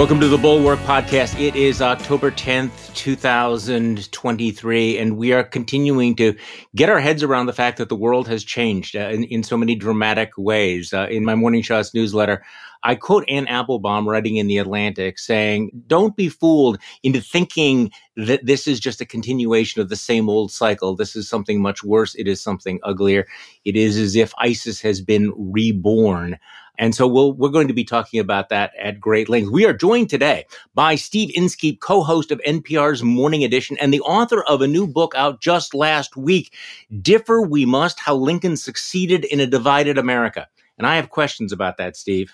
Welcome to the Bulwark Podcast. It is October 10th, 2023, and we are continuing to get our heads around the fact that the world has changed uh, in, in, so many dramatic ways. Uh, in my Morning Shots newsletter, I quote Anne Applebaum writing in The Atlantic saying, Don't be fooled into thinking that this is just a continuation of the same old cycle. This is something much worse. It is something uglier. It is as if ISIS has been reborn. And so we'll, we're going to be talking about that at great length. We are joined today by Steve Inskeep, co-host of NPR's Morning Edition and the author of a new book out just last week, Differ We Must, How Lincoln Succeeded in a Divided America. And I have questions about that, Steve.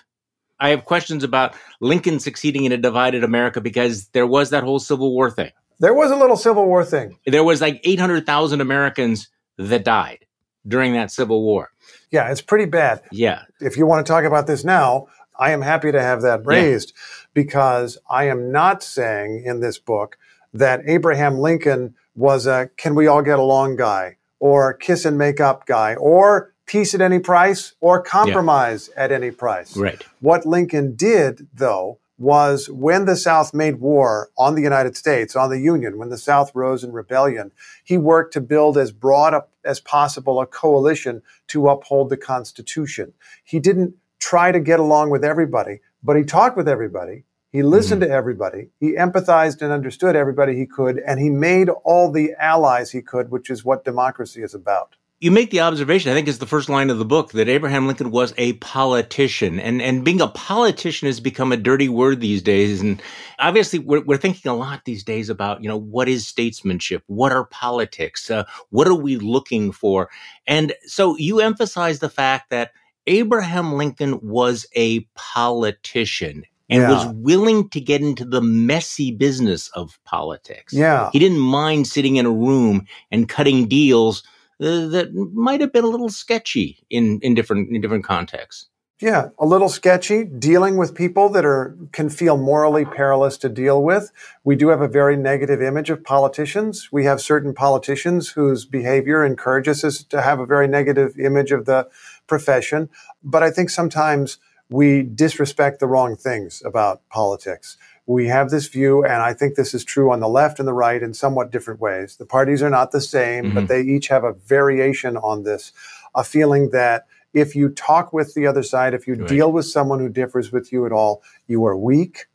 I have questions about Lincoln succeeding in a divided America because there was that whole Civil War thing. There was a little Civil War thing. There was like 800,000 Americans that died during that Civil War. Yeah, it's pretty bad. Yeah. If you want to talk about this now, I am happy to have that raised yeah. because I am not saying in this book that Abraham Lincoln was a can we all get along guy or kiss and make up guy or peace at any price or compromise yeah. at any price. Right. What Lincoln did, though, was when the South made war on the United States, on the Union, when the South rose in rebellion, he worked to build as broad a, as possible a coalition to uphold the Constitution. He didn't try to get along with everybody, but he talked with everybody. He listened mm-hmm. to everybody. He empathized and understood everybody he could, and he made all the allies he could, which is what democracy is about you make the observation, I think is the first line of the book, that Abraham Lincoln was a politician. And, and being a politician has become a dirty word these days. And obviously we're, we're thinking a lot these days about, you know, what is statesmanship? What are politics? Uh, what are we looking for? And so you emphasize the fact that Abraham Lincoln was a politician and yeah. was willing to get into the messy business of politics. Yeah. He didn't mind sitting in a room and cutting deals – uh, that might have been a little sketchy in, in different in different contexts. Yeah, a little sketchy. Dealing with people that are can feel morally perilous to deal with. We do have a very negative image of politicians. We have certain politicians whose behavior encourages us to have a very negative image of the profession. But I think sometimes we disrespect the wrong things about politics we have this view, and I think this is true on the left and the right in somewhat different ways. The parties are not the same, mm-hmm. but they each have a variation on this, a feeling that if you talk with the other side, if you right. deal with someone who differs with you at all, you are weak,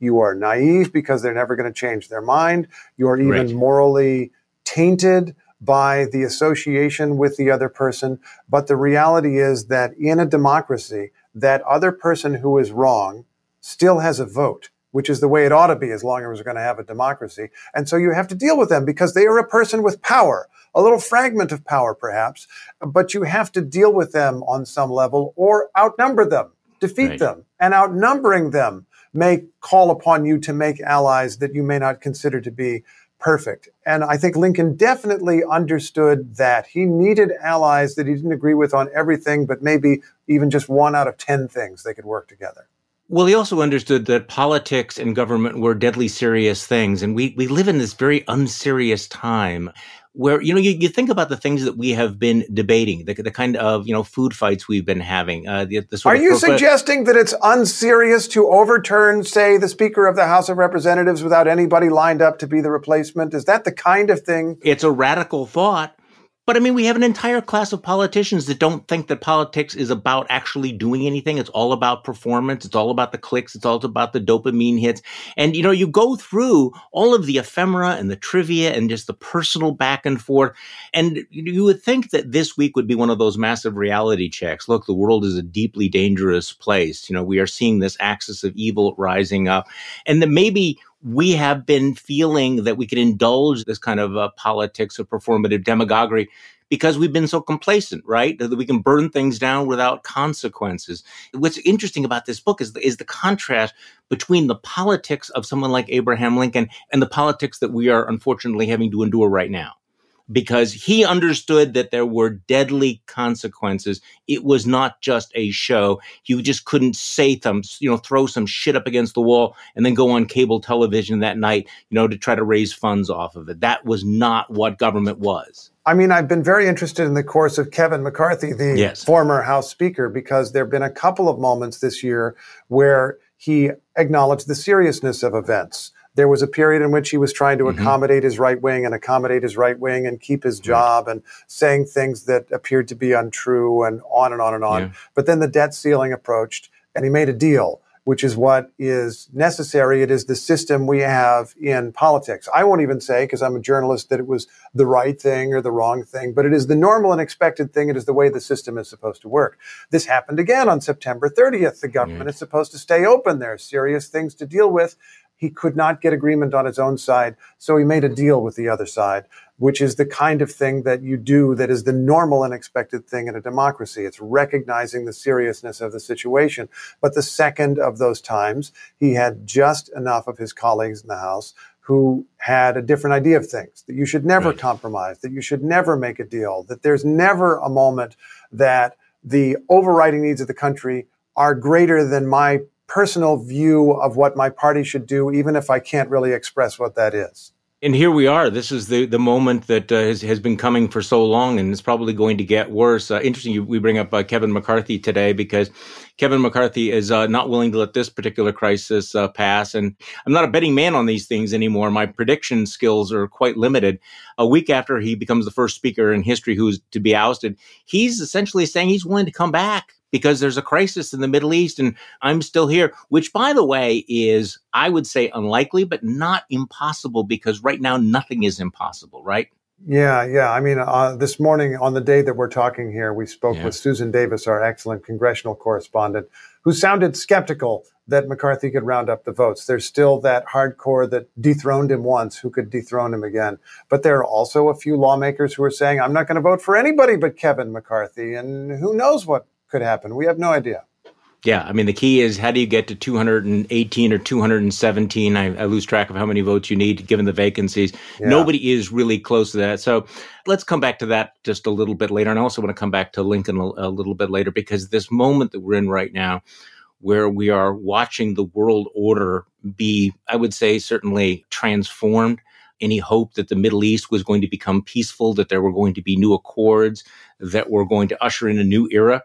you are naive because they're never going to change their mind, you are even right. morally tainted by the association with the other person. But the reality is that in a democracy, that other person who is wrong still has a vote which is the way it ought to be as long as we're going to have a democracy. And so you have to deal with them because they are a person with power, a little fragment of power perhaps, but you have to deal with them on some level or outnumber them, defeat right. them. And outnumbering them may call upon you to make allies that you may not consider to be perfect. And I think Lincoln definitely understood that he needed allies that he didn't agree with on everything, but maybe even just one out of 10 things they could work together. Well, he also understood that politics and government were deadly serious things. And we, we live in this very unserious time where, you know, you, you think about the things that we have been debating, the, the kind of, you know, food fights we've been having. Uh, the, the Are you suggesting that it's unserious to overturn, say, the Speaker of the House of Representatives without anybody lined up to be the replacement? Is that the kind of thing? It's a radical thought. But I mean, we have an entire class of politicians that don't think that politics is about actually doing anything. It's all about performance. It's all about the clicks. It's all about the dopamine hits. And, you know, you go through all of the ephemera and the trivia and just the personal back and forth. And you would think that this week would be one of those massive reality checks. Look, the world is a deeply dangerous place. You know, we are seeing this axis of evil rising up. And that maybe we have been feeling that we can indulge this kind of uh, politics of performative demagoguery because we've been so complacent, right? That we can burn things down without consequences. What's interesting about this book is the, is the contrast between the politics of someone like Abraham Lincoln and the politics that we are unfortunately having to endure right now because he understood that there were deadly consequences. It was not just a show. You just couldn't say some, you know, throw some shit up against the wall and then go on cable television that night, you know, to try to raise funds off of it. That was not what government was. I mean, I've been very interested in the course of Kevin McCarthy, the yes. former House Speaker, because there have been a couple of moments this year where he acknowledged the seriousness of events. There was a period in which he was trying to mm-hmm. accommodate his right wing and accommodate his right wing and keep his job and saying things that appeared to be untrue and on and on and on. Yeah. But then the debt ceiling approached and he made a deal which is what is necessary. It is the system we have in politics. I won't even say, because I'm a journalist, that it was the right thing or the wrong thing, but it is the normal and expected thing. It is the way the system is supposed to work. This happened again on September 30th. The government mm. is supposed to stay open. There are serious things to deal with. He could not get agreement on his own side, so he made a deal with the other side which is the kind of thing that you do that is the normal and expected thing in a democracy. It's recognizing the seriousness of the situation. But the second of those times, he had just enough of his colleagues in the House who had a different idea of things, that you should never right. compromise, that you should never make a deal, that there's never a moment that the overriding needs of the country are greater than my personal view of what my party should do, even if I can't really express what that is. And here we are. This is the, the moment that uh, has, has been coming for so long, and it's probably going to get worse. Uh, interesting, you, we bring up uh, Kevin McCarthy today because Kevin McCarthy is uh, not willing to let this particular crisis uh, pass. And I'm not a betting man on these things anymore. My prediction skills are quite limited. A week after he becomes the first speaker in history who's to be ousted, he's essentially saying he's willing to come back because there's a crisis in the Middle East and I'm still here, which by the way is, I would say unlikely, but not impossible because right now nothing is impossible, right? Yeah, yeah. I mean, uh, this morning on the day that we're talking here, we spoke yeah. with Susan Davis, our excellent congressional correspondent, who sounded skeptical that McCarthy could round up the votes. There's still that hardcore that dethroned him once who could dethrone him again. But there are also a few lawmakers who are saying, I'm not going to vote for anybody but Kevin McCarthy. And who knows what could happen. We have no idea. Yeah, I mean the key is how do you get to 218 or 217? I, I lose track of how many votes you need given the vacancies. Yeah. Nobody is really close to that. So let's come back to that just a little bit later. And I also want to come back to Lincoln a, a little bit later because this moment that we're in right now, where we are watching the world order be, I would say, certainly transformed any hope that the Middle East was going to become peaceful, that there were going to be new accords, that were going to usher in a new era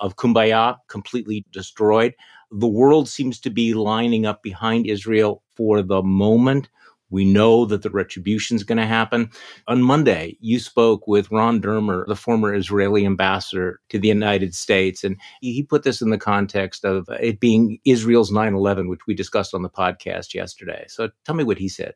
of kumbaya completely destroyed. The world seems to be lining up behind Israel for the moment. We know that the retribution is going to happen. On Monday, you spoke with Ron Dermer, the former Israeli ambassador to the United States, and he put this in the context of it being Israel's 9 11, which we discussed on the podcast yesterday. So tell me what he said.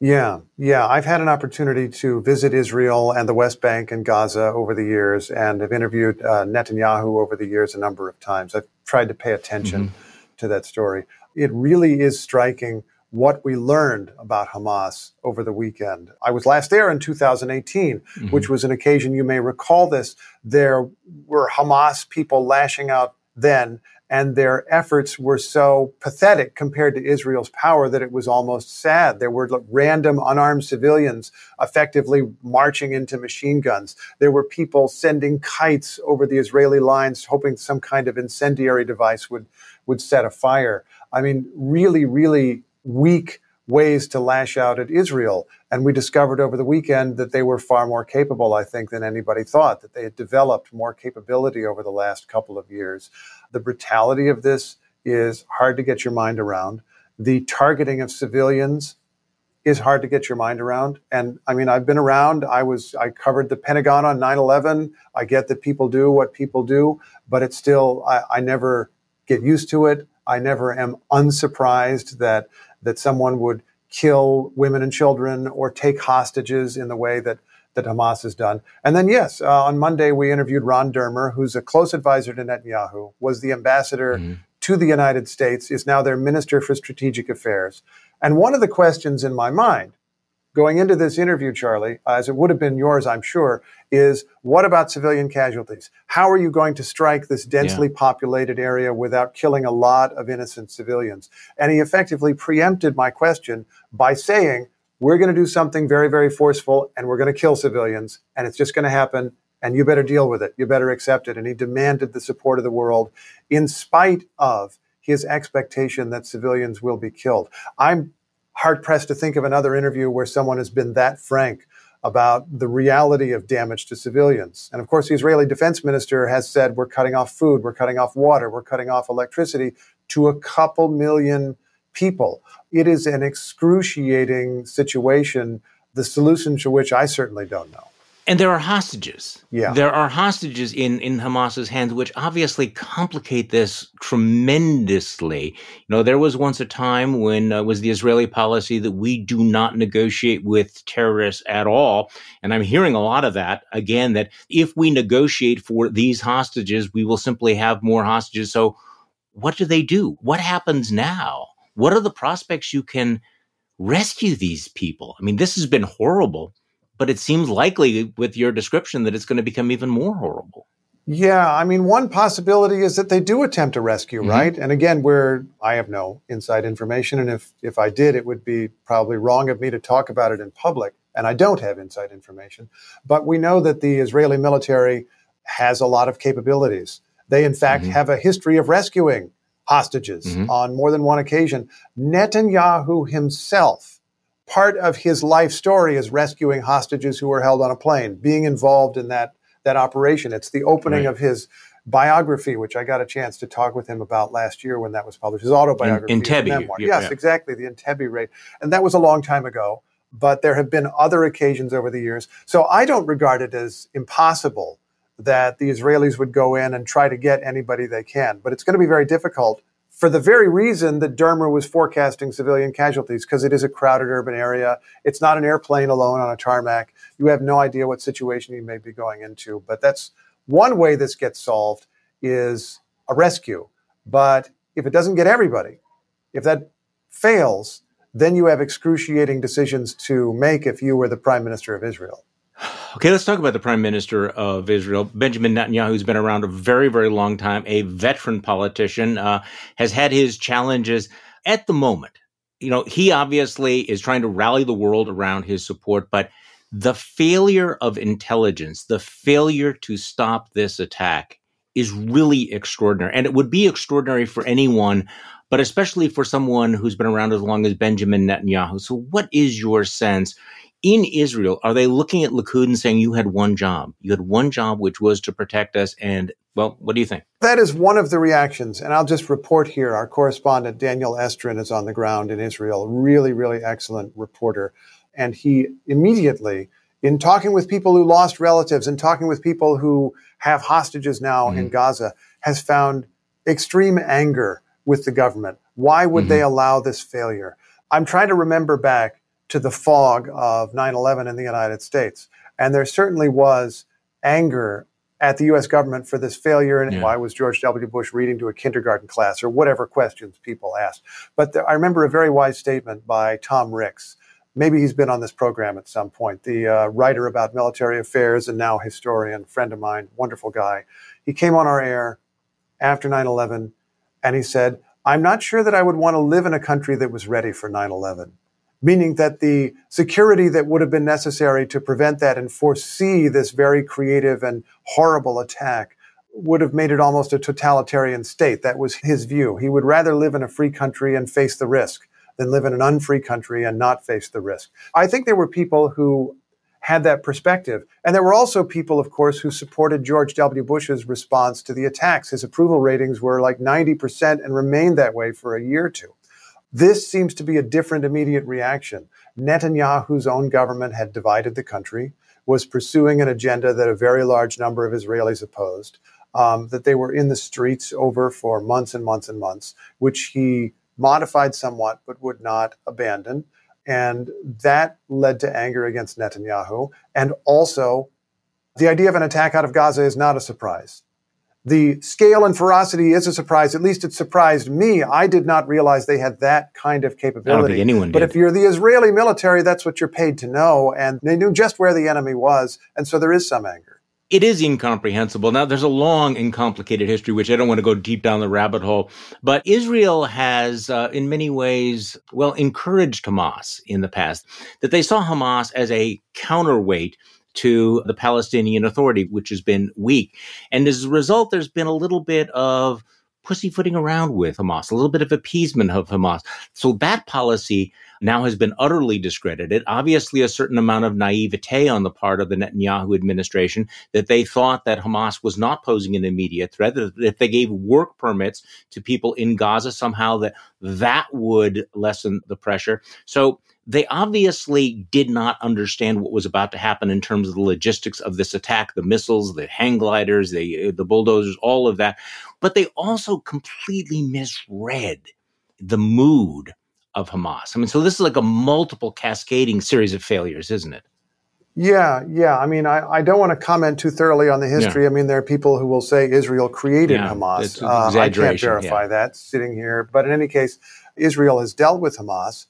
Yeah, yeah. I've had an opportunity to visit Israel and the West Bank and Gaza over the years, and have interviewed uh, Netanyahu over the years a number of times. I've tried to pay attention mm-hmm. to that story. It really is striking what we learned about Hamas over the weekend. I was last there in 2018, mm-hmm. which was an occasion you may recall this. There were Hamas people lashing out then and their efforts were so pathetic compared to Israel's power that it was almost sad. There were random unarmed civilians effectively marching into machine guns. There were people sending kites over the Israeli lines, hoping some kind of incendiary device would, would set a fire. I mean, really, really weak ways to lash out at Israel. And we discovered over the weekend that they were far more capable, I think, than anybody thought, that they had developed more capability over the last couple of years. The brutality of this is hard to get your mind around. The targeting of civilians is hard to get your mind around. And I mean, I've been around. I was, I covered the Pentagon on 9 11. I get that people do what people do, but it's still, I, I never get used to it. I never am unsurprised that that someone would kill women and children or take hostages in the way that that Hamas has done. And then, yes, uh, on Monday we interviewed Ron Dermer, who's a close advisor to Netanyahu, was the ambassador mm-hmm. to the United States, is now their minister for strategic affairs. And one of the questions in my mind going into this interview, Charlie, as it would have been yours, I'm sure, is what about civilian casualties? How are you going to strike this densely yeah. populated area without killing a lot of innocent civilians? And he effectively preempted my question by saying, we're going to do something very, very forceful and we're going to kill civilians and it's just going to happen and you better deal with it. You better accept it. And he demanded the support of the world in spite of his expectation that civilians will be killed. I'm hard pressed to think of another interview where someone has been that frank about the reality of damage to civilians. And of course, the Israeli defense minister has said, we're cutting off food, we're cutting off water, we're cutting off electricity to a couple million people. It is an excruciating situation, the solution to which I certainly don't know. And there are hostages. Yeah. There are hostages in, in Hamas's hands, which obviously complicate this tremendously. You know, there was once a time when uh, was the Israeli policy that we do not negotiate with terrorists at all. And I'm hearing a lot of that again, that if we negotiate for these hostages, we will simply have more hostages. So what do they do? What happens now? What are the prospects you can rescue these people? I mean, this has been horrible but it seems likely with your description that it's going to become even more horrible. Yeah, I mean, one possibility is that they do attempt a rescue, mm-hmm. right? And again, where I have no inside information, and if if I did, it would be probably wrong of me to talk about it in public, and I don't have inside information. But we know that the Israeli military has a lot of capabilities. They, in fact, mm-hmm. have a history of rescuing hostages mm-hmm. on more than one occasion. Netanyahu himself part of his life story is rescuing hostages who were held on a plane, being involved in that that operation. It's the opening right. of his biography, which I got a chance to talk with him about last year when that was published. His autobiography, in, Entebbe, memoir. yes, yeah. exactly, the Entebbe raid, and that was a long time ago. But there have been other occasions over the years, so I don't regard it as impossible that the Israelis would go in and try to get anybody they can. But it's going to be very difficult for the very reason that Dermer was forecasting civilian casualties, because it is a crowded urban area. It's not an airplane alone on a tarmac. You have no idea what situation you may be going into. But that's one way this gets solved is a rescue. But if it doesn't get everybody, if that fails, then you have excruciating decisions to make if you were the prime minister of Israel. Okay, let's talk about the Prime Minister of Israel. Benjamin Netanyahu has been around a very, very long time, a veteran politician, uh, has had his challenges at the moment. You know, he obviously is trying to rally the world around his support, but the failure of intelligence, the failure to stop this attack is really extraordinary. And it would be extraordinary for anyone, but especially for someone who's been around as long as Benjamin Netanyahu. So, what is your sense? In Israel, are they looking at Likud and saying you had one job? You had one job, which was to protect us. And, well, what do you think? That is one of the reactions. And I'll just report here our correspondent, Daniel Estrin, is on the ground in Israel. Really, really excellent reporter. And he immediately, in talking with people who lost relatives and talking with people who have hostages now mm-hmm. in Gaza, has found extreme anger with the government. Why would mm-hmm. they allow this failure? I'm trying to remember back to the fog of 9 11 in the United States. And there certainly was anger at the US government for this failure. And yeah. why was George W. Bush reading to a kindergarten class or whatever questions people asked? But the, I remember a very wise statement by Tom Ricks. Maybe he's been on this program at some point, the uh, writer about military affairs and now historian, friend of mine, wonderful guy. He came on our air after 9 11 and he said, I'm not sure that I would want to live in a country that was ready for 9 11 meaning that the security that would have been necessary to prevent that and foresee this very creative and horrible attack would have made it almost a totalitarian state. That was his view. He would rather live in a free country and face the risk than live in an unfree country and not face the risk. I think there were people who had that perspective. And there were also people, of course, who supported George W. Bush's response to the attacks. His approval ratings were like 90% and remained that way for a year or two. This seems to be a different immediate reaction. Netanyahu's own government had divided the country, was pursuing an agenda that a very large number of Israelis opposed, um, that they were in the streets over for months and months and months, which he modified somewhat but would not abandon. And that led to anger against Netanyahu. And also, the idea of an attack out of Gaza is not a surprise the scale and ferocity is a surprise. At least it surprised me. I did not realize they had that kind of capability. I don't think anyone did. but if you're the Israeli military, that's what you're paid to know. And they knew just where the enemy was. And so there is some anger. It is incomprehensible. Now, there's a long and complicated history, which I don't want to go deep down the rabbit hole. But Israel has, uh, in many ways, well, encouraged Hamas in the past, that they saw Hamas as a counterweight to the Palestinian Authority, which has been weak. And as a result, there's been a little bit of pussyfooting around with Hamas, a little bit of appeasement of Hamas. So that policy now has been utterly discredited. Obviously, a certain amount of naivete on the part of the Netanyahu administration that they thought that Hamas was not posing an immediate threat, that if they gave work permits to people in Gaza, somehow that that would lessen the pressure. So they obviously did not understand what was about to happen in terms of the logistics of this attack, the missiles, the hang gliders, the, the bulldozers, all of that. But they also completely misread the mood of Hamas. I mean, so this is like a multiple cascading series of failures, isn't it? Yeah, yeah. I mean, I, I don't want to comment too thoroughly on the history. Yeah. I mean, there are people who will say Israel created yeah, Hamas. Uh, I can't verify yeah. that sitting here. But in any case, Israel has dealt with Hamas.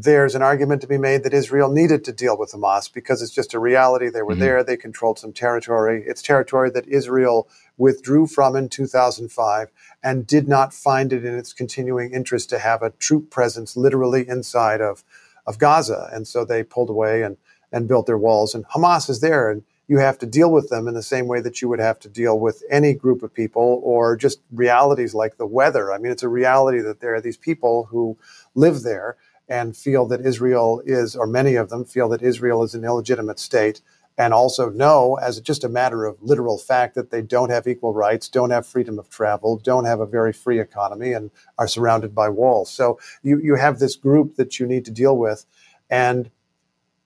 There's an argument to be made that Israel needed to deal with Hamas because it's just a reality. They were mm-hmm. there, they controlled some territory. It's territory that Israel withdrew from in 2005 and did not find it in its continuing interest to have a troop presence literally inside of, of Gaza. And so they pulled away and, and built their walls. And Hamas is there, and you have to deal with them in the same way that you would have to deal with any group of people or just realities like the weather. I mean, it's a reality that there are these people who live there and feel that Israel is, or many of them feel that Israel is an illegitimate state and also know as just a matter of literal fact that they don't have equal rights, don't have freedom of travel, don't have a very free economy, and are surrounded by walls. So you, you have this group that you need to deal with. And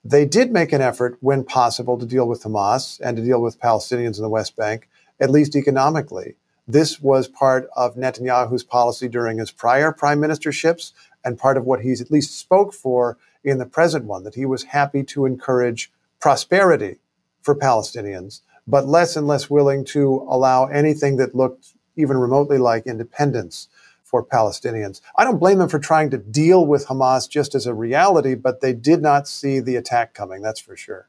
they did make an effort, when possible, to deal with Hamas and to deal with Palestinians in the West Bank, at least economically. This was part of Netanyahu's policy during his prior prime ministerships and part of what he's at least spoke for in the present one, that he was happy to encourage prosperity for Palestinians, but less and less willing to allow anything that looked even remotely like independence for Palestinians. I don't blame them for trying to deal with Hamas just as a reality, but they did not see the attack coming, that's for sure.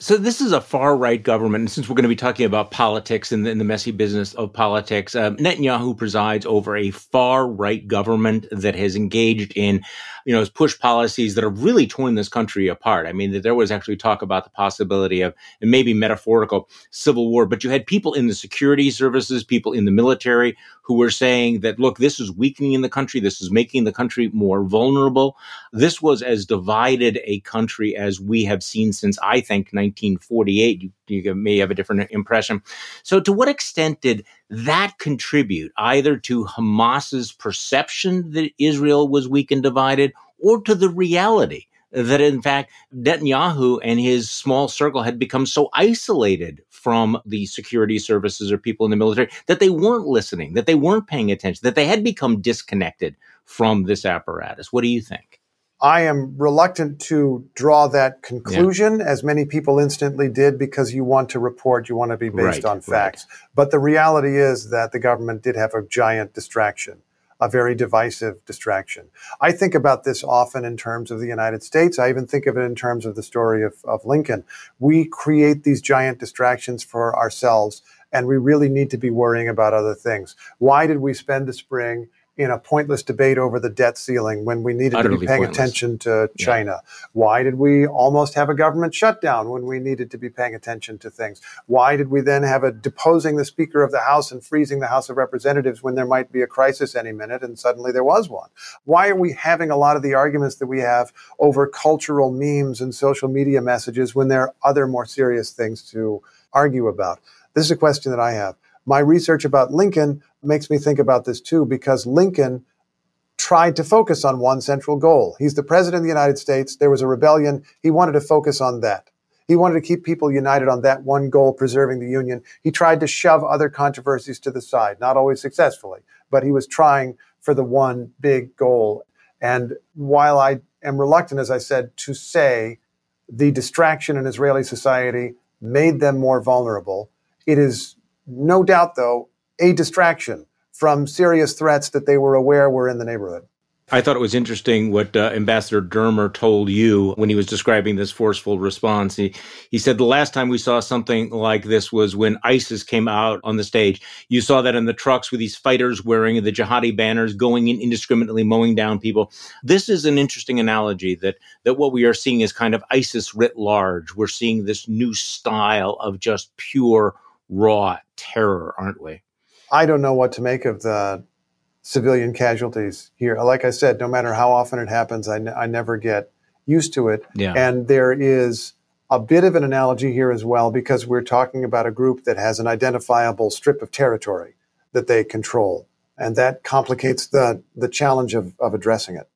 So this is a far right government, and since we're going to be talking about politics and the, and the messy business of politics, uh, Netanyahu presides over a far right government that has engaged in, you know, push policies that have really torn this country apart. I mean, there was actually talk about the possibility of, maybe metaphorical, civil war. But you had people in the security services, people in the military, who were saying that, look, this is weakening the country, this is making the country more vulnerable. This was as divided a country as we have seen since I think. 1948. You, you may have a different impression. So, to what extent did that contribute either to Hamas's perception that Israel was weak and divided or to the reality? That in fact, Netanyahu and his small circle had become so isolated from the security services or people in the military that they weren't listening, that they weren't paying attention, that they had become disconnected from this apparatus. What do you think? I am reluctant to draw that conclusion, yeah. as many people instantly did, because you want to report, you want to be based right, on facts. Right. But the reality is that the government did have a giant distraction, a very divisive distraction. I think about this often in terms of the United States. I even think of it in terms of the story of, of Lincoln. We create these giant distractions for ourselves, and we really need to be worrying about other things. Why did we spend the spring? In a pointless debate over the debt ceiling when we needed Utterly to be paying pointless. attention to China? Yeah. Why did we almost have a government shutdown when we needed to be paying attention to things? Why did we then have a deposing the Speaker of the House and freezing the House of Representatives when there might be a crisis any minute and suddenly there was one? Why are we having a lot of the arguments that we have over cultural memes and social media messages when there are other more serious things to argue about? This is a question that I have. My research about Lincoln makes me think about this too, because Lincoln tried to focus on one central goal. He's the president of the United States. There was a rebellion. He wanted to focus on that. He wanted to keep people united on that one goal, preserving the Union. He tried to shove other controversies to the side, not always successfully, but he was trying for the one big goal. And while I am reluctant, as I said, to say the distraction in Israeli society made them more vulnerable, it is no doubt, though, a distraction from serious threats that they were aware were in the neighborhood. I thought it was interesting what uh, Ambassador Dermer told you when he was describing this forceful response. He, he said the last time we saw something like this was when ISIS came out on the stage. You saw that in the trucks with these fighters wearing the jihadi banners, going in indiscriminately, mowing down people. This is an interesting analogy that that what we are seeing is kind of ISIS writ large. We're seeing this new style of just pure raw terror, aren't we? I don't know what to make of the civilian casualties here. Like I said, no matter how often it happens, I, n- I never get used to it. Yeah. And there is a bit of an analogy here as well because we're talking about a group that has an identifiable strip of territory that they control. And that complicates the, the challenge of, of addressing it.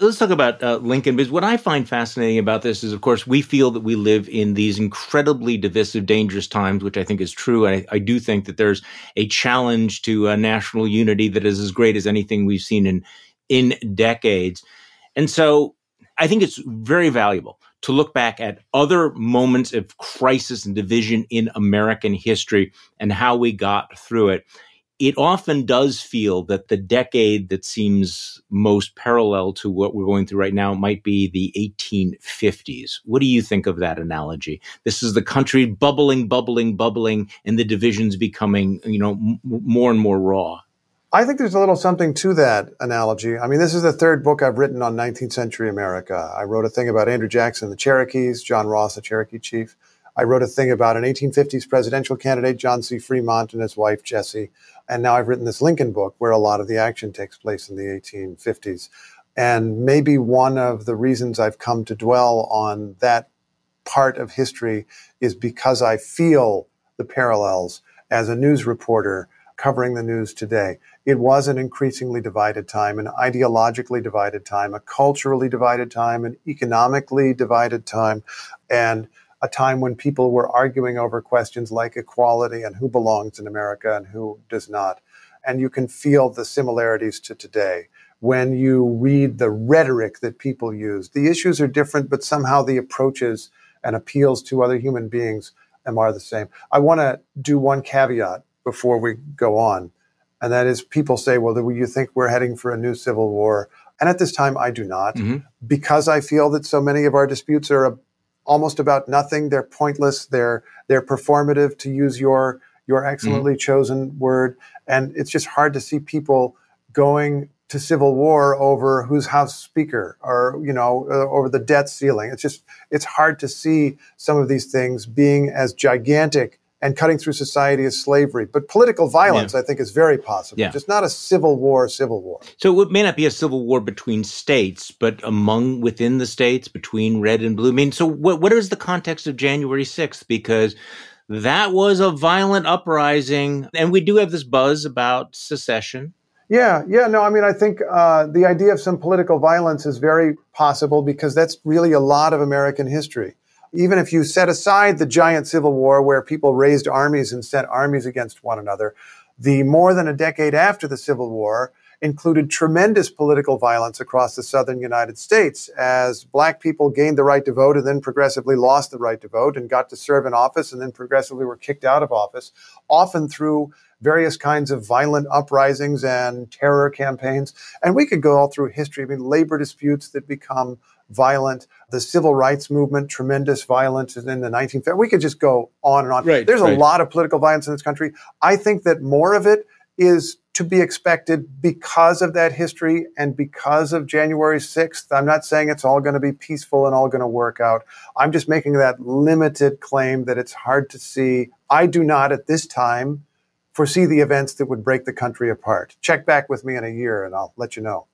Let's talk about uh, Lincoln because what I find fascinating about this is, of course, we feel that we live in these incredibly divisive, dangerous times, which I think is true. I, I do think that there's a challenge to national unity that is as great as anything we've seen in in decades. And so I think it's very valuable to look back at other moments of crisis and division in American history and how we got through it. It often does feel that the decade that seems most parallel to what we're going through right now might be the 1850s. What do you think of that analogy? This is the country bubbling, bubbling, bubbling, and the divisions becoming, you know, m- more and more raw. I think there's a little something to that analogy. I mean, this is the third book I've written on 19th century America. I wrote a thing about Andrew Jackson, the Cherokees, John Ross, the Cherokee chief. I wrote a thing about an 1850s presidential candidate, John C. Fremont, and his wife, Jessie. And now I've written this Lincoln book where a lot of the action takes place in the 1850s. And maybe one of the reasons I've come to dwell on that part of history is because I feel the parallels as a news reporter covering the news today. It was an increasingly divided time, an ideologically divided time, a culturally divided time, an economically divided time, and a time when people were arguing over questions like equality and who belongs in America and who does not. And you can feel the similarities to today when you read the rhetoric that people use. The issues are different, but somehow the approaches and appeals to other human beings are the same. I want to do one caveat before we go on. And that is, people say, well, do you think we're heading for a new civil war? And at this time, I do not, mm-hmm. because I feel that so many of our disputes are a, almost about nothing. They're pointless. They're they're performative, to use your your excellently mm-hmm. chosen word. And it's just hard to see people going to civil war over who's House Speaker or you know uh, over the debt ceiling. It's just it's hard to see some of these things being as gigantic and cutting through society is slavery. But political violence, yeah. I think, is very possible. Yeah. Just not a civil war, civil war. So it may not be a civil war between states, but among within the states, between red and blue. I mean, so what, what is the context of January 6th? Because that was a violent uprising. And we do have this buzz about secession. Yeah, yeah, no, I mean, I think uh, the idea of some political violence is very possible because that's really a lot of American history even if you set aside the giant civil war where people raised armies and sent armies against one another, the more than a decade after the Civil War included tremendous political violence across the southern United States as black people gained the right to vote and then progressively lost the right to vote and got to serve in office and then progressively were kicked out of office, often through various kinds of violent uprisings and terror campaigns. And we could go all through history. I mean, labor disputes that become violent. The civil rights movement, tremendous violence in the 1950s. We could just go on and on. Right, There's right. a lot of political violence in this country. I think that more of it is to be expected because of that history and because of January 6th. I'm not saying it's all going to be peaceful and all going to work out. I'm just making that limited claim that it's hard to see. I do not at this time foresee the events that would break the country apart. Check back with me in a year and I'll let you know.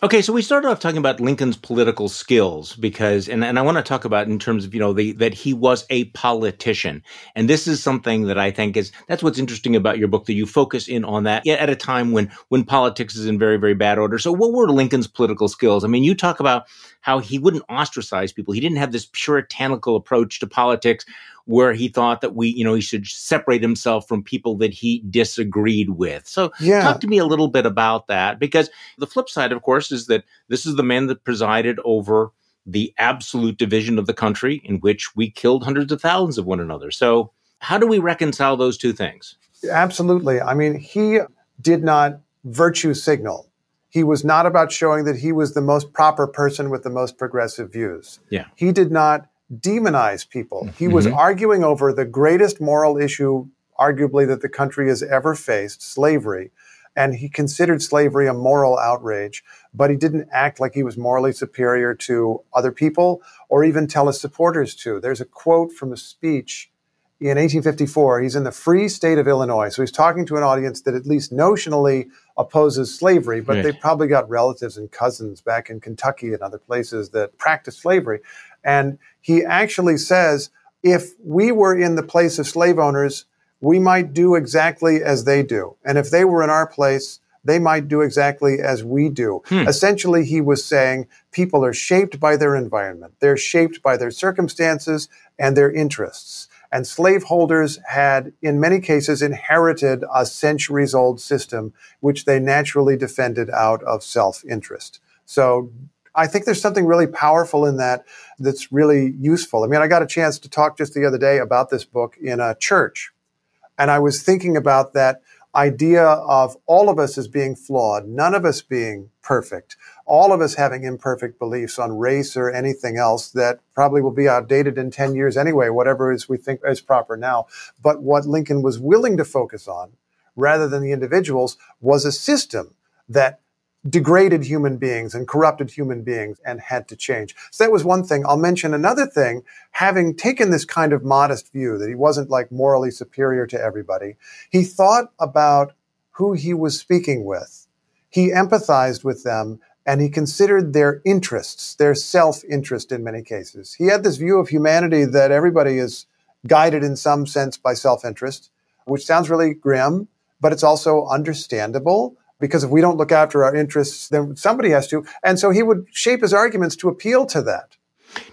Okay, so we started off talking about Lincoln's political skills because, and, and I want to talk about in terms of, you know, the, that he was a politician. And this is something that I think is, that's what's interesting about your book, that you focus in on that yet at a time when, when politics is in very, very bad order. So what were Lincoln's political skills? I mean, you talk about how he wouldn't ostracize people. He didn't have this puritanical approach to politics where he thought that we, you know, he should separate himself from people that he disagreed with. So yeah. talk to me a little bit about that because the flip side, of course, is that this is the man that presided over the absolute division of the country in which we killed hundreds of thousands of one another. So how do we reconcile those two things? Absolutely. I mean, he did not virtue signal. He was not about showing that he was the most proper person with the most progressive views. Yeah. He did not demonize people. He was mm-hmm. arguing over the greatest moral issue, arguably, that the country has ever faced slavery. And he considered slavery a moral outrage, but he didn't act like he was morally superior to other people or even tell his supporters to. There's a quote from a speech in 1854. He's in the free state of Illinois. So he's talking to an audience that at least notionally opposes slavery, but right. they've probably got relatives and cousins back in Kentucky and other places that practice slavery. And he actually says, if we were in the place of slave owners, we might do exactly as they do. And if they were in our place, they might do exactly as we do. Hmm. Essentially, he was saying people are shaped by their environment. They're shaped by their circumstances and their interests. And slaveholders had, in many cases, inherited a centuries old system, which they naturally defended out of self interest. So I think there's something really powerful in that that's really useful. I mean, I got a chance to talk just the other day about this book in a church. And I was thinking about that idea of all of us as being flawed, none of us being perfect, all of us having imperfect beliefs on race or anything else that probably will be outdated in 10 years anyway, whatever is we think is proper now. But what Lincoln was willing to focus on, rather than the individuals, was a system that degraded human beings and corrupted human beings and had to change. So that was one thing. I'll mention another thing, having taken this kind of modest view that he wasn't like morally superior to everybody, he thought about who he was speaking with. He empathized with them and he considered their interests, their self interest in many cases. He had this view of humanity that everybody is guided in some sense by self interest, which sounds really grim, but it's also understandable because if we don't look after our interests, then somebody has to. And so he would shape his arguments to appeal to that.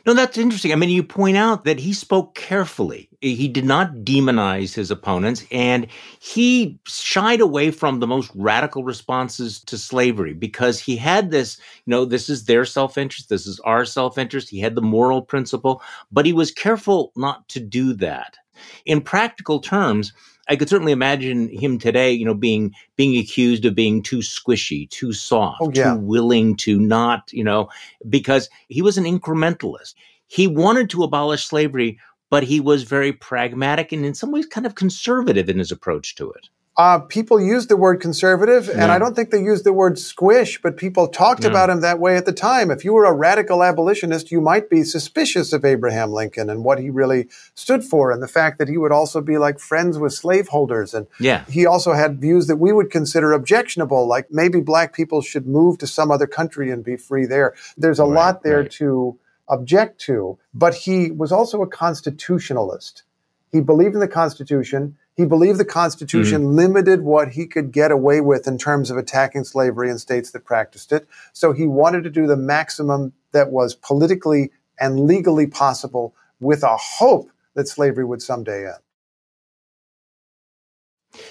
No, that's interesting. I mean, you point out that he spoke carefully. He did not demonize his opponents, and he shied away from the most radical responses to slavery because he had this, you know, this is their self interest, this is our self interest. He had the moral principle, but he was careful not to do that. In practical terms, I could certainly imagine him today, you know, being being accused of being too squishy, too soft, oh, yeah. too willing to not, you know, because he was an incrementalist. He wanted to abolish slavery, but he was very pragmatic and in some ways kind of conservative in his approach to it. Uh, people used the word conservative, and I don't think they used the word squish, but people talked about him that way at the time. If you were a radical abolitionist, you might be suspicious of Abraham Lincoln and what he really stood for, and the fact that he would also be like friends with slaveholders. And yeah. he also had views that we would consider objectionable, like maybe black people should move to some other country and be free there. There's a right, lot there right. to object to, but he was also a constitutionalist. He believed in the Constitution. He believed the Constitution mm-hmm. limited what he could get away with in terms of attacking slavery in states that practiced it. So he wanted to do the maximum that was politically and legally possible with a hope that slavery would someday end.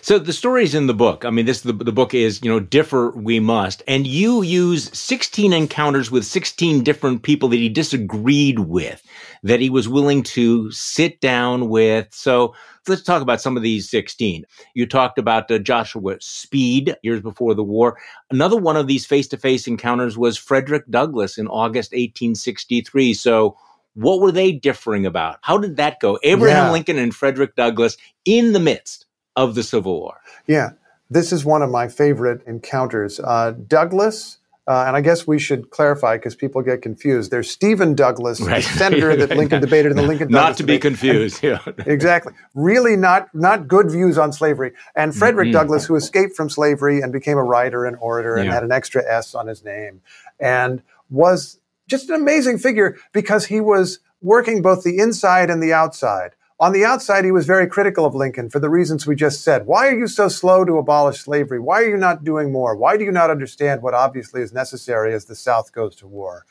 So the stories in the book, I mean, this the, the book is, you know, differ we must, and you use 16 encounters with 16 different people that he disagreed with, that he was willing to sit down with. So let's talk about some of these 16. You talked about uh, Joshua Speed years before the war. Another one of these face-to-face encounters was Frederick Douglass in August 1863. So what were they differing about? How did that go? Abraham yeah. Lincoln and Frederick Douglass in the midst of the Civil War. Yeah, this is one of my favorite encounters. Uh, Douglass, uh, and I guess we should clarify because people get confused. There's Stephen Douglas, right. the senator that Lincoln debated in the Lincoln not Douglas to be confused. And, yeah. exactly. Really not not good views on slavery. And Frederick mm-hmm. Douglass, who escaped from slavery and became a writer and orator and yeah. had an extra S on his name, and was just an amazing figure because he was working both the inside and the outside. On the outside, he was very critical of Lincoln for the reasons we just said. Why are you so slow to abolish slavery? Why are you not doing more? Why do you not understand what obviously is necessary as the South goes to war?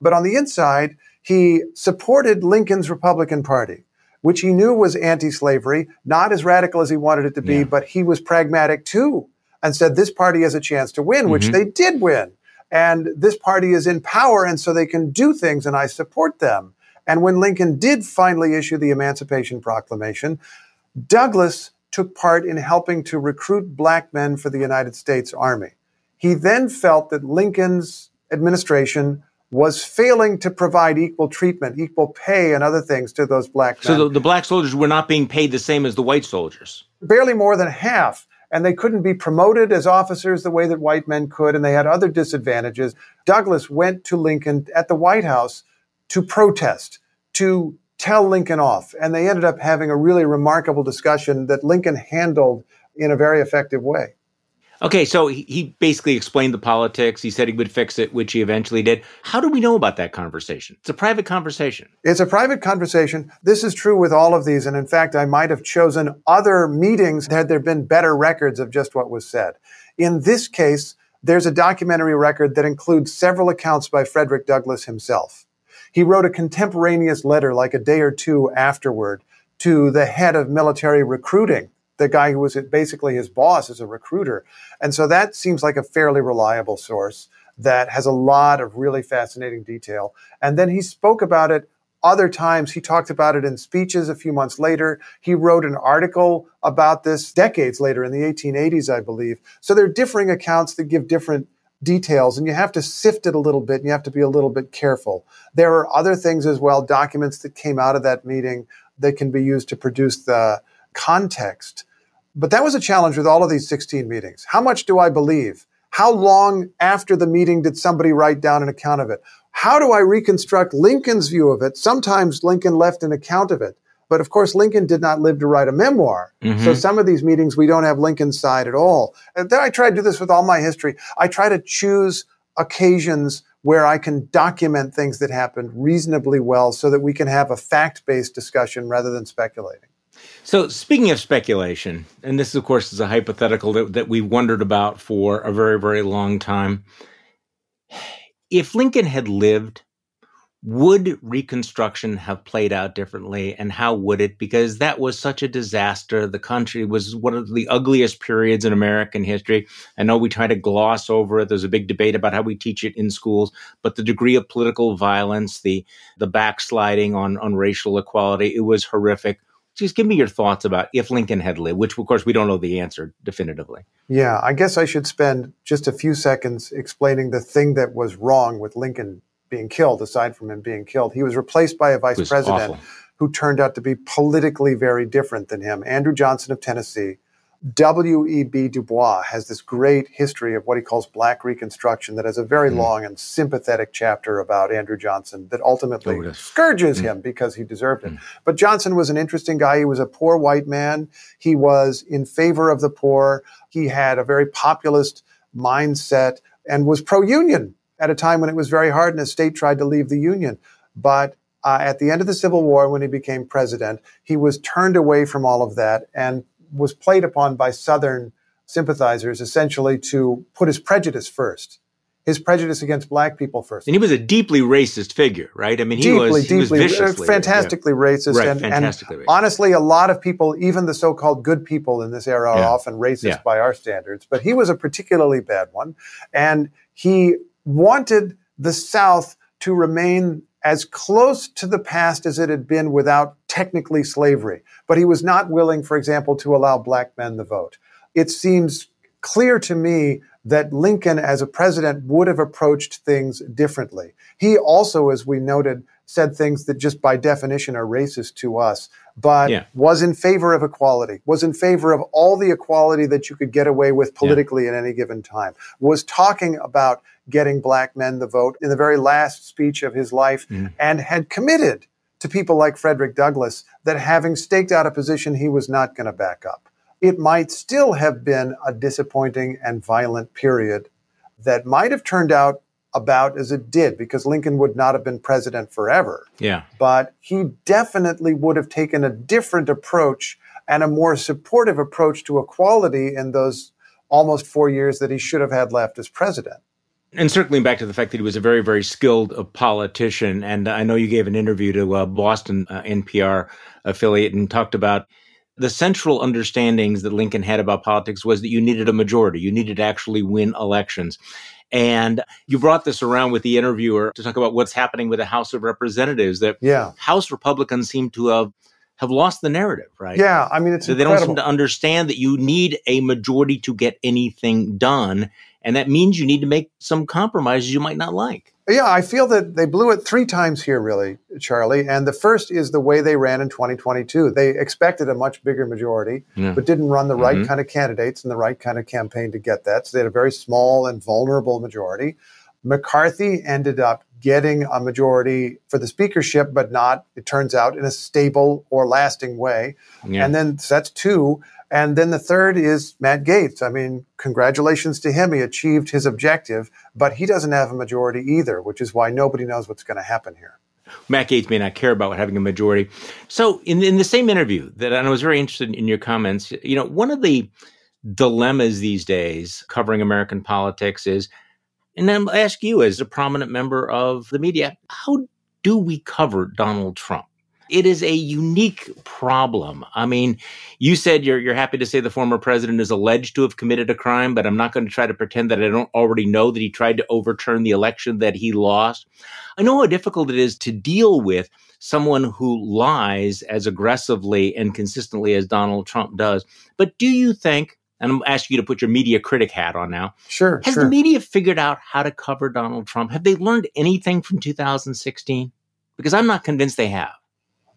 But on the inside, he supported Lincoln's Republican Party, which he knew was anti slavery, not as radical as he wanted it to be, yeah. but he was pragmatic too, and said this party has a chance to win, mm-hmm. which they did win. And this party is in power, and so they can do things, and I support them. And when Lincoln did finally issue the Emancipation Proclamation, Douglass took part in helping to recruit black men for the United States Army. He then felt that Lincoln's administration was failing to provide equal treatment, equal pay, and other things to those black men. So the, the black soldiers were not being paid the same as the white soldiers? Barely more than half and they couldn't be promoted as officers the way that white men could, and they had other disadvantages. Douglass went to Lincoln at the White House to protest, to tell Lincoln off. And they ended up having a really remarkable discussion that Lincoln handled in a very effective way. Okay, so he basically explained the politics. He said he would fix it, which he eventually did. How do we know about that conversation? It's a private conversation. It's a private conversation. This is true with all of these. And in fact, I might have chosen other meetings had there been better records of just what was said. In this case, there's a documentary record that includes several accounts by Frederick Douglass himself. He wrote a contemporaneous letter, like a day or two afterward, to the head of military recruiting the guy who was basically his boss as a recruiter. And so that seems like a fairly reliable source that has a lot of really fascinating detail. And then he spoke about it other times. He talked about it in speeches a few months later. He wrote an article about this decades later in the 1880s, I believe. So there are differing accounts that give different details and you have to sift it a little bit and you have to be a little bit careful. There are other things as well, documents that came out of that meeting that can be used to produce the context but that was a challenge with all of these 16 meetings. How much do I believe? How long after the meeting did somebody write down an account of it? How do I reconstruct Lincoln's view of it? Sometimes Lincoln left an account of it. But of course, Lincoln did not live to write a memoir. Mm-hmm. So some of these meetings, we don't have Lincoln's side at all. And then I try to do this with all my history. I try to choose occasions where I can document things that happened reasonably well so that we can have a fact based discussion rather than speculating. So, speaking of speculation, and this, of course, is a hypothetical that, that we wondered about for a very, very long time. If Lincoln had lived, would Reconstruction have played out differently, and how would it? Because that was such a disaster. The country was one of the ugliest periods in American history. I know we try to gloss over it. There's a big debate about how we teach it in schools, but the degree of political violence, the the backsliding on on racial equality, it was horrific just give me your thoughts about if Lincoln had lived, which of course we don't know the answer definitively. Yeah, I guess I should spend just a few seconds explaining the thing that was wrong with Lincoln being killed, aside from him being killed. He was replaced by a vice president awful. who turned out to be politically very different than him, Andrew Johnson of Tennessee, W.E.B. Du Bois has this great history of what he calls Black Reconstruction that has a very mm. long and sympathetic chapter about Andrew Johnson that ultimately oh, scourges mm. him because he deserved it. Mm. But Johnson was an interesting guy. He was a poor white man. He was in favor of the poor. He had a very populist mindset and was pro union at a time when it was very hard and the state tried to leave the union. But uh, at the end of the Civil War, when he became president, he was turned away from all of that and was played upon by Southern sympathizers essentially to put his prejudice first, his prejudice against black people first. And he was a deeply racist figure, right? I mean, he deeply, was, he deeply, was viciously, fantastically yeah. racist. Right, and, fantastically and racist. honestly, a lot of people, even the so-called good people in this era, are yeah. often racist yeah. by our standards. But he was a particularly bad one, and he wanted the South to remain as close to the past as it had been without technically slavery. But he was not willing, for example, to allow black men the vote. It seems clear to me that Lincoln, as a president, would have approached things differently. He also, as we noted, said things that just by definition are racist to us, but yeah. was in favor of equality, was in favor of all the equality that you could get away with politically yeah. at any given time, was talking about getting black men the vote in the very last speech of his life, mm. and had committed to people like Frederick Douglass that having staked out a position he was not going to back up. It might still have been a disappointing and violent period that might have turned out about as it did because Lincoln would not have been president forever. Yeah. But he definitely would have taken a different approach and a more supportive approach to equality in those almost four years that he should have had left as president. And circling back to the fact that he was a very, very skilled uh, politician, and I know you gave an interview to a uh, Boston uh, NPR affiliate and talked about the central understandings that Lincoln had about politics was that you needed a majority, you needed to actually win elections. And you brought this around with the interviewer to talk about what's happening with the House of Representatives. That yeah. House Republicans seem to have have lost the narrative, right? Yeah, I mean, it's so incredible. they don't seem to understand that you need a majority to get anything done, and that means you need to make some compromises you might not like. Yeah, I feel that they blew it three times here, really, Charlie. And the first is the way they ran in 2022. They expected a much bigger majority, yeah. but didn't run the right mm-hmm. kind of candidates and the right kind of campaign to get that. So they had a very small and vulnerable majority. McCarthy ended up getting a majority for the speakership, but not, it turns out, in a stable or lasting way. Yeah. And then so that's two. And then the third is Matt Gaetz. I mean, congratulations to him. He achieved his objective, but he doesn't have a majority either, which is why nobody knows what's going to happen here. Matt Gaetz may not care about having a majority. So, in, in the same interview that I was very interested in your comments, you know, one of the dilemmas these days covering American politics is, and I'll ask you as a prominent member of the media, how do we cover Donald Trump? It is a unique problem. I mean, you said you're you're happy to say the former president is alleged to have committed a crime, but I'm not going to try to pretend that I don't already know that he tried to overturn the election that he lost. I know how difficult it is to deal with someone who lies as aggressively and consistently as Donald Trump does. But do you think and I'm asking you to put your media critic hat on now. Sure. Has sure. the media figured out how to cover Donald Trump? Have they learned anything from 2016? Because I'm not convinced they have.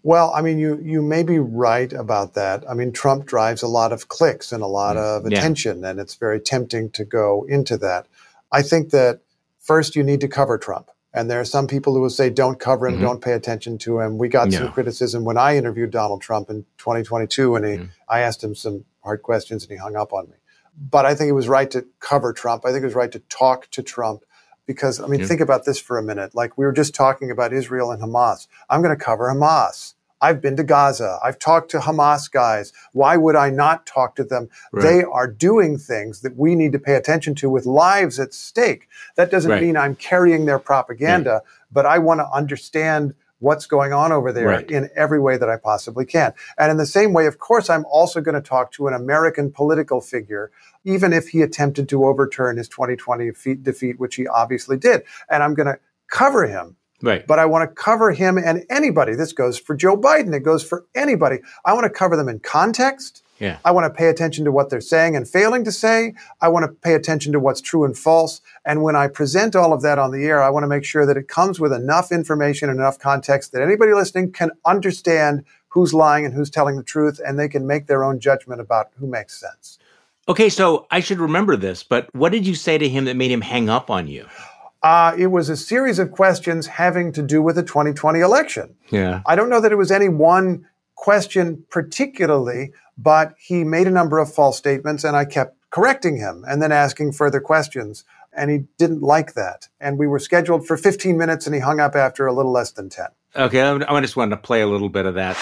Well, I mean, you you may be right about that. I mean, Trump drives a lot of clicks and a lot mm. of attention, yeah. and it's very tempting to go into that. I think that first you need to cover Trump. And there are some people who will say, don't cover him, mm-hmm. don't pay attention to him. We got yeah. some criticism when I interviewed Donald Trump in 2022, and he, mm. I asked him some hard questions and he hung up on me. But I think it was right to cover Trump. I think it was right to talk to Trump because, I mean, yeah. think about this for a minute. Like we were just talking about Israel and Hamas. I'm going to cover Hamas. I've been to Gaza. I've talked to Hamas guys. Why would I not talk to them? Right. They are doing things that we need to pay attention to with lives at stake. That doesn't right. mean I'm carrying their propaganda, but I want to understand what's going on over there right. in every way that I possibly can. And in the same way, of course, I'm also going to talk to an American political figure, even if he attempted to overturn his 2020 defeat, which he obviously did. And I'm going to cover him Right. But I want to cover him and anybody. This goes for Joe Biden. It goes for anybody. I want to cover them in context. Yeah. I want to pay attention to what they're saying and failing to say. I want to pay attention to what's true and false. And when I present all of that on the air, I want to make sure that it comes with enough information and enough context that anybody listening can understand who's lying and who's telling the truth, and they can make their own judgment about who makes sense. Okay, so I should remember this, but what did you say to him that made him hang up on you? Uh, it was a series of questions having to do with the 2020 election. Yeah. I don't know that it was any one question particularly, but he made a number of false statements and I kept correcting him and then asking further questions. And he didn't like that. And we were scheduled for 15 minutes and he hung up after a little less than 10. Okay, I just wanted to play a little bit of that.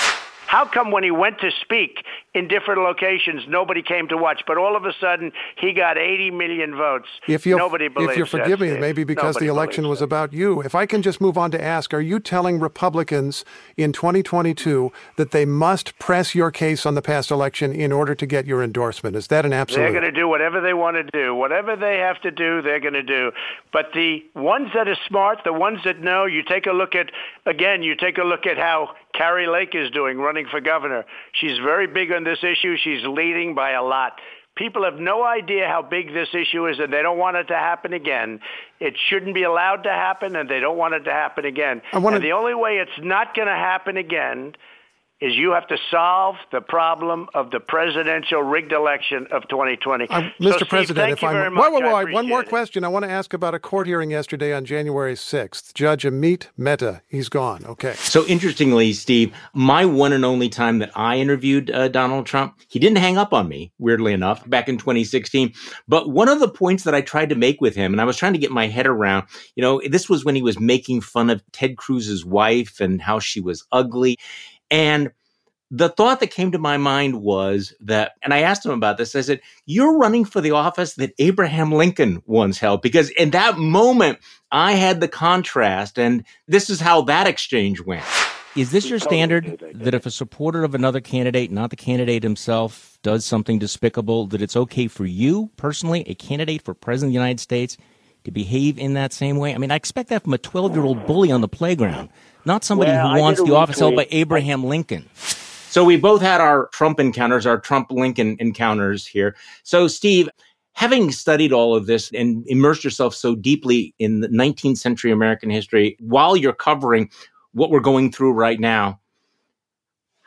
How come when he went to speak in different locations, nobody came to watch, but all of a sudden he got 80 million votes? If you nobody believes if you forgive me, maybe because nobody the election was about you. If I can just move on to ask, are you telling Republicans in 2022 that they must press your case on the past election in order to get your endorsement? Is that an absolute? They're going to do whatever they want to do. Whatever they have to do, they're going to do. But the ones that are smart, the ones that know, you take a look at again, you take a look at how Kari Lake is doing running for governor. She's very big on this issue. She's leading by a lot. People have no idea how big this issue is, and they don't want it to happen again. It shouldn't be allowed to happen, and they don't want it to happen again. Wanna... And the only way it's not going to happen again is you have to solve the problem of the presidential rigged election of 2020. Uh, Mr. So, Steve, President, if I'm wait, wait, wait, one more question. I want to ask about a court hearing yesterday on January 6th. Judge Amit Mehta, he's gone. Okay. So interestingly, Steve, my one and only time that I interviewed uh, Donald Trump, he didn't hang up on me, weirdly enough, back in 2016. But one of the points that I tried to make with him, and I was trying to get my head around, you know, this was when he was making fun of Ted Cruz's wife and how she was ugly. And the thought that came to my mind was that, and I asked him about this. I said, You're running for the office that Abraham Lincoln once held. Because in that moment, I had the contrast, and this is how that exchange went. Is this your standard that if a supporter of another candidate, not the candidate himself, does something despicable, that it's okay for you personally, a candidate for president of the United States, to behave in that same way? I mean, I expect that from a 12 year old bully on the playground not somebody well, who wants the office held by Abraham Lincoln. So we both had our Trump encounters, our Trump Lincoln encounters here. So, Steve, having studied all of this and immersed yourself so deeply in the 19th century American history while you're covering what we're going through right now,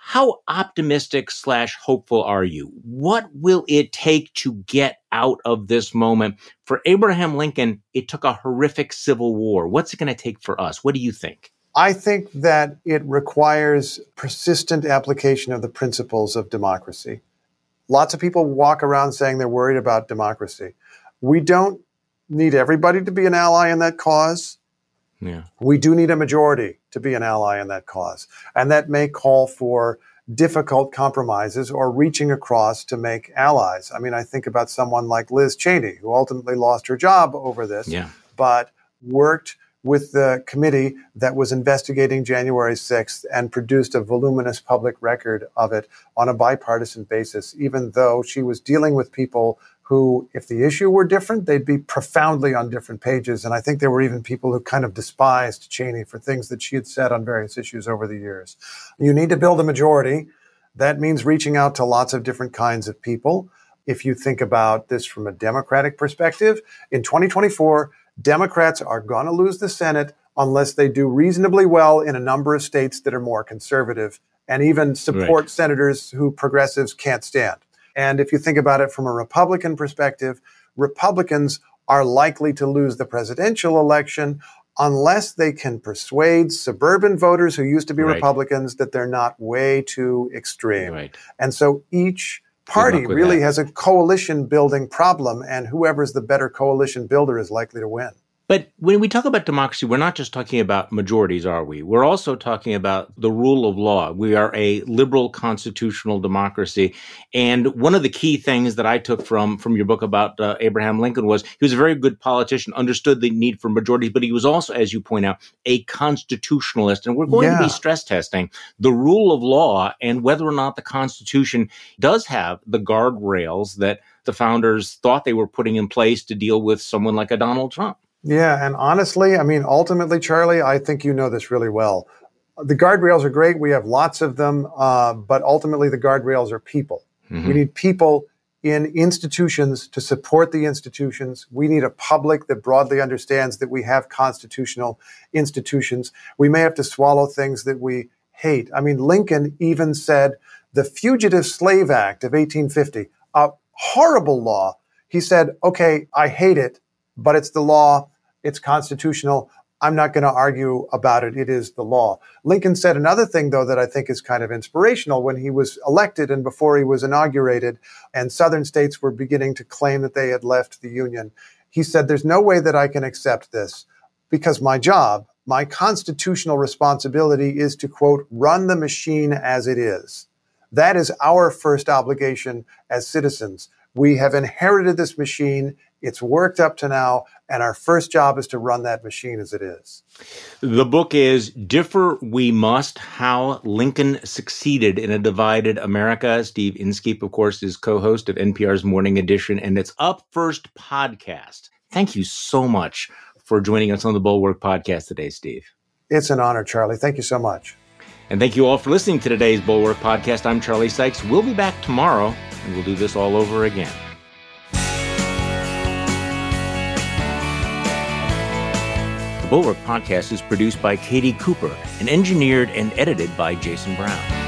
how optimistic slash hopeful are you? What will it take to get out of this moment? For Abraham Lincoln, it took a horrific civil war. What's it going to take for us? What do you think? I think that it requires persistent application of the principles of democracy. Lots of people walk around saying they're worried about democracy. We don't need everybody to be an ally in that cause. Yeah. We do need a majority to be an ally in that cause. And that may call for difficult compromises or reaching across to make allies. I mean, I think about someone like Liz Cheney, who ultimately lost her job over this, yeah. but worked with the committee that was investigating January 6th and produced a voluminous public record of it on a bipartisan basis, even though she was dealing with people who, if the issue were different, they'd be profoundly on different pages. And I think there were even people who kind of despised Cheney for things that she had said on various issues over the years. You need to build a majority. That means reaching out to lots of different kinds of people. If you think about this from a Democratic perspective, in 2024, Democrats are going to lose the Senate unless they do reasonably well in a number of states that are more conservative and even support right. senators who progressives can't stand. And if you think about it from a Republican perspective, Republicans are likely to lose the presidential election unless they can persuade suburban voters who used to be right. Republicans that they're not way too extreme. Right. And so each party really that. has a coalition building problem, and whoever's the better coalition builder is likely to win. But when we talk about democracy, we're not just talking about majorities, are we? We're also talking about the rule of law. We are a liberal constitutional democracy. And one of the key things that I took from, from your book about uh, Abraham Lincoln was he was a very good politician, understood the need for majorities, but he was also, as you point out, a constitutionalist. And we're going yeah. to be stress testing the rule of law and whether or not the Constitution does have the guardrails that the founders thought they were putting in place to deal with someone like a Donald Trump. Yeah, and honestly, I mean, ultimately, Charlie, I think you know this really well. The guardrails are great. We have lots of them, uh, but ultimately, the guardrails are people. Mm-hmm. We need people in institutions to support the institutions. We need a public that broadly understands that we have constitutional institutions. We may have to swallow things that we hate. I mean, Lincoln even said the Fugitive Slave Act of 1850, a horrible law. He said, okay, I hate it, but it's the law. It's constitutional. I'm not going to argue about it. It is the law. Lincoln said another thing, though, that I think is kind of inspirational when he was elected and before he was inaugurated, and Southern states were beginning to claim that they had left the Union. He said, There's no way that I can accept this because my job, my constitutional responsibility is to, quote, run the machine as it is. That is our first obligation as citizens. We have inherited this machine. It's worked up to now, and our first job is to run that machine as it is. The book is Differ We Must How Lincoln Succeeded in a Divided America. Steve Inskeep, of course, is co host of NPR's Morning Edition and its Up First podcast. Thank you so much for joining us on the Bulwark podcast today, Steve. It's an honor, Charlie. Thank you so much. And thank you all for listening to today's Bulwark podcast. I'm Charlie Sykes. We'll be back tomorrow, and we'll do this all over again. The Bulwark podcast is produced by Katie Cooper and engineered and edited by Jason Brown.